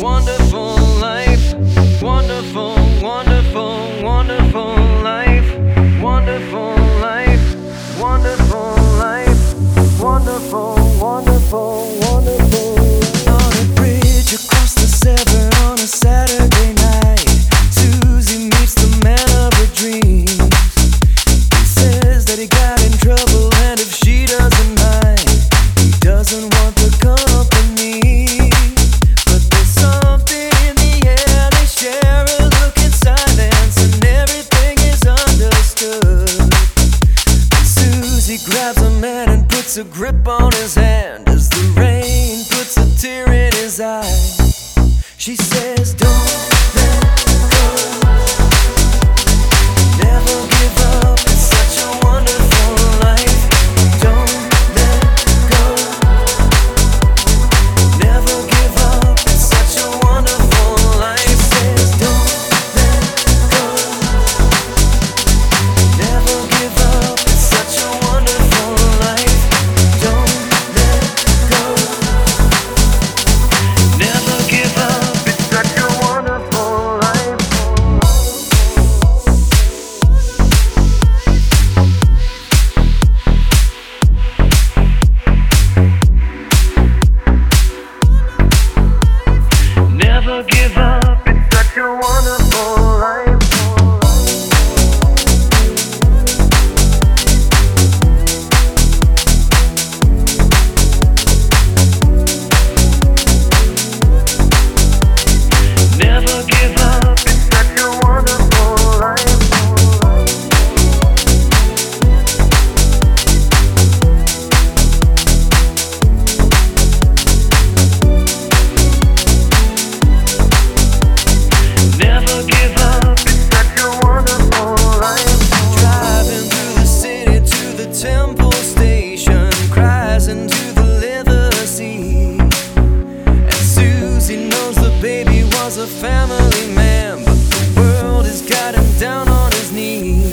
wonder a grip on his hand as the rain puts a tear in his eye. She said. was a family man, but the world has got him down on his knees.